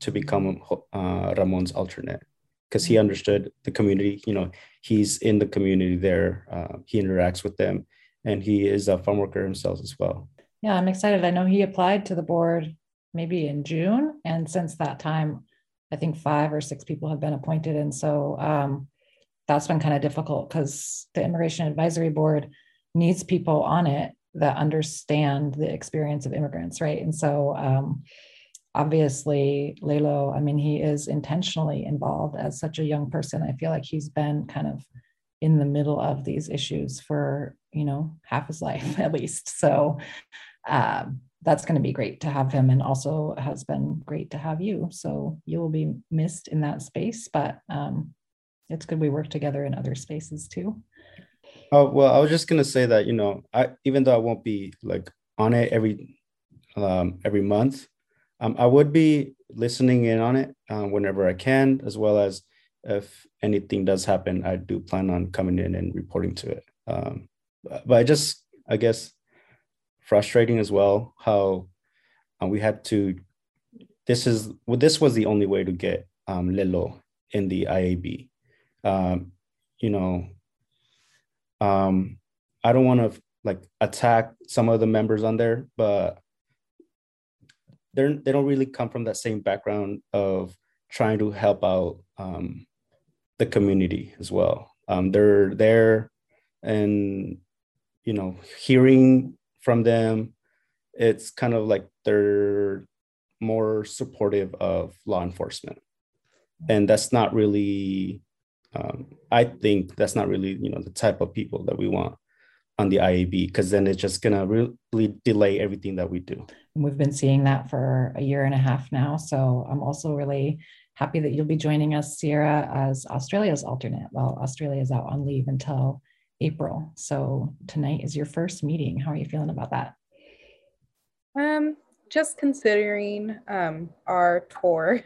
to become uh, Ramon's alternate because he understood the community. You know, he's in the community there. Uh, he interacts with them, and he is a farm worker himself as well. Yeah, I'm excited. I know he applied to the board maybe in June, and since that time, I think five or six people have been appointed. And so um, that's been kind of difficult because the Immigration Advisory Board needs people on it that understand the experience of immigrants, right? And so um, obviously, Lelo, I mean, he is intentionally involved as such a young person. I feel like he's been kind of in the middle of these issues for, you know, half his life [laughs] at least. So, um, that's going to be great to have him and also has been great to have you so you will be missed in that space but um, it's good we work together in other spaces too oh well i was just going to say that you know i even though i won't be like on it every um, every month um, i would be listening in on it uh, whenever i can as well as if anything does happen i do plan on coming in and reporting to it um, but i just i guess frustrating as well how uh, we had to this is well, this was the only way to get um, Lelo in the IAB. Um, you know, um, I don't want to like attack some of the members on there, but they're they don't really come from that same background of trying to help out um, the community as well. Um, they're there and you know hearing from them it's kind of like they're more supportive of law enforcement and that's not really um, i think that's not really you know the type of people that we want on the iab because then it's just gonna really delay everything that we do and we've been seeing that for a year and a half now so i'm also really happy that you'll be joining us sierra as australia's alternate while australia is out on leave until April. So tonight is your first meeting. How are you feeling about that? Um, just considering um, our tour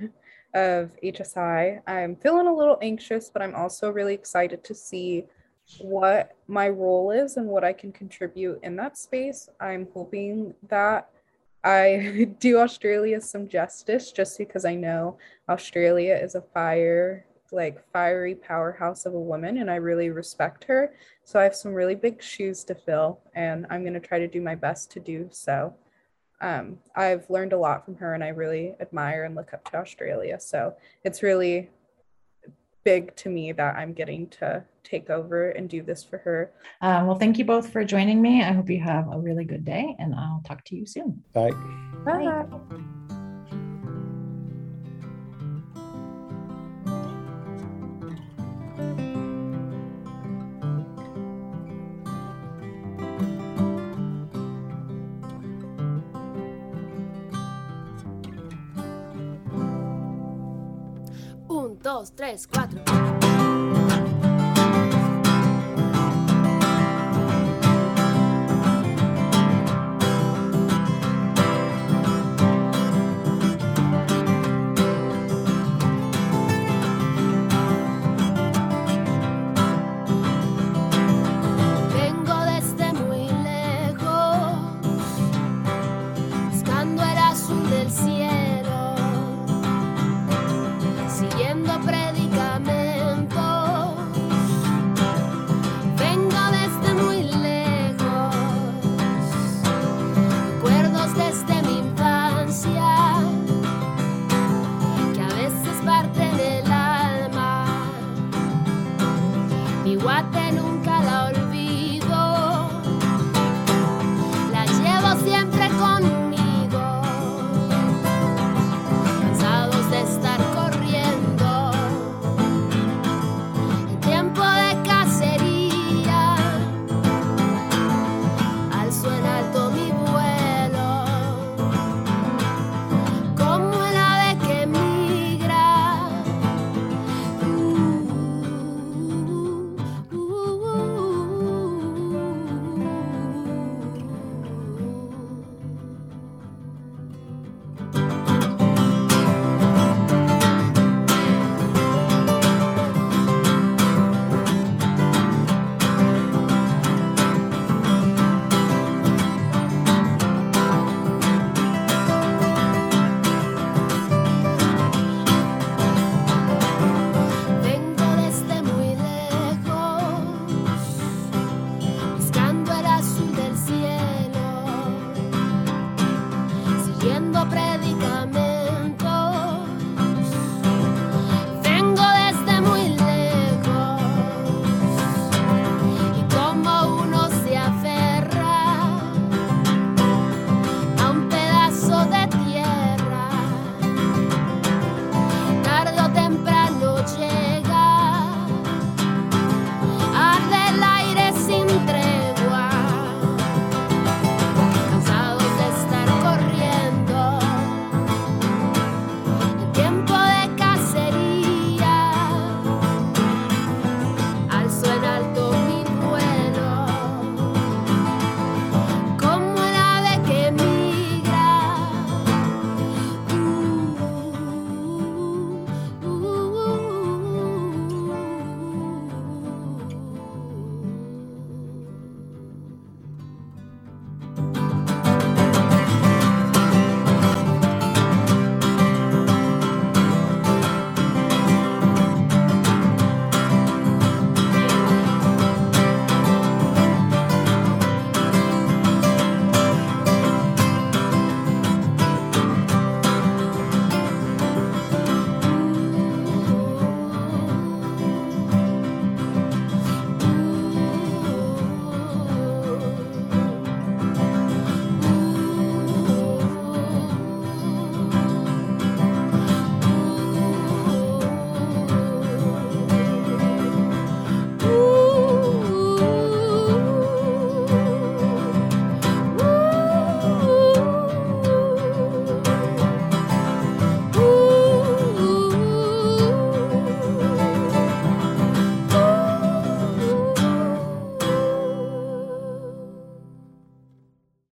of HSI, I'm feeling a little anxious, but I'm also really excited to see what my role is and what I can contribute in that space. I'm hoping that I [laughs] do Australia some justice just because I know Australia is a fire like fiery powerhouse of a woman and I really respect her. So I have some really big shoes to fill and I'm going to try to do my best to do so. Um, I've learned a lot from her and I really admire and look up to Australia. So it's really big to me that I'm getting to take over and do this for her. Um, well, thank you both for joining me. I hope you have a really good day and I'll talk to you soon. Bye. Bye. Bye. dos, tres, cuatro.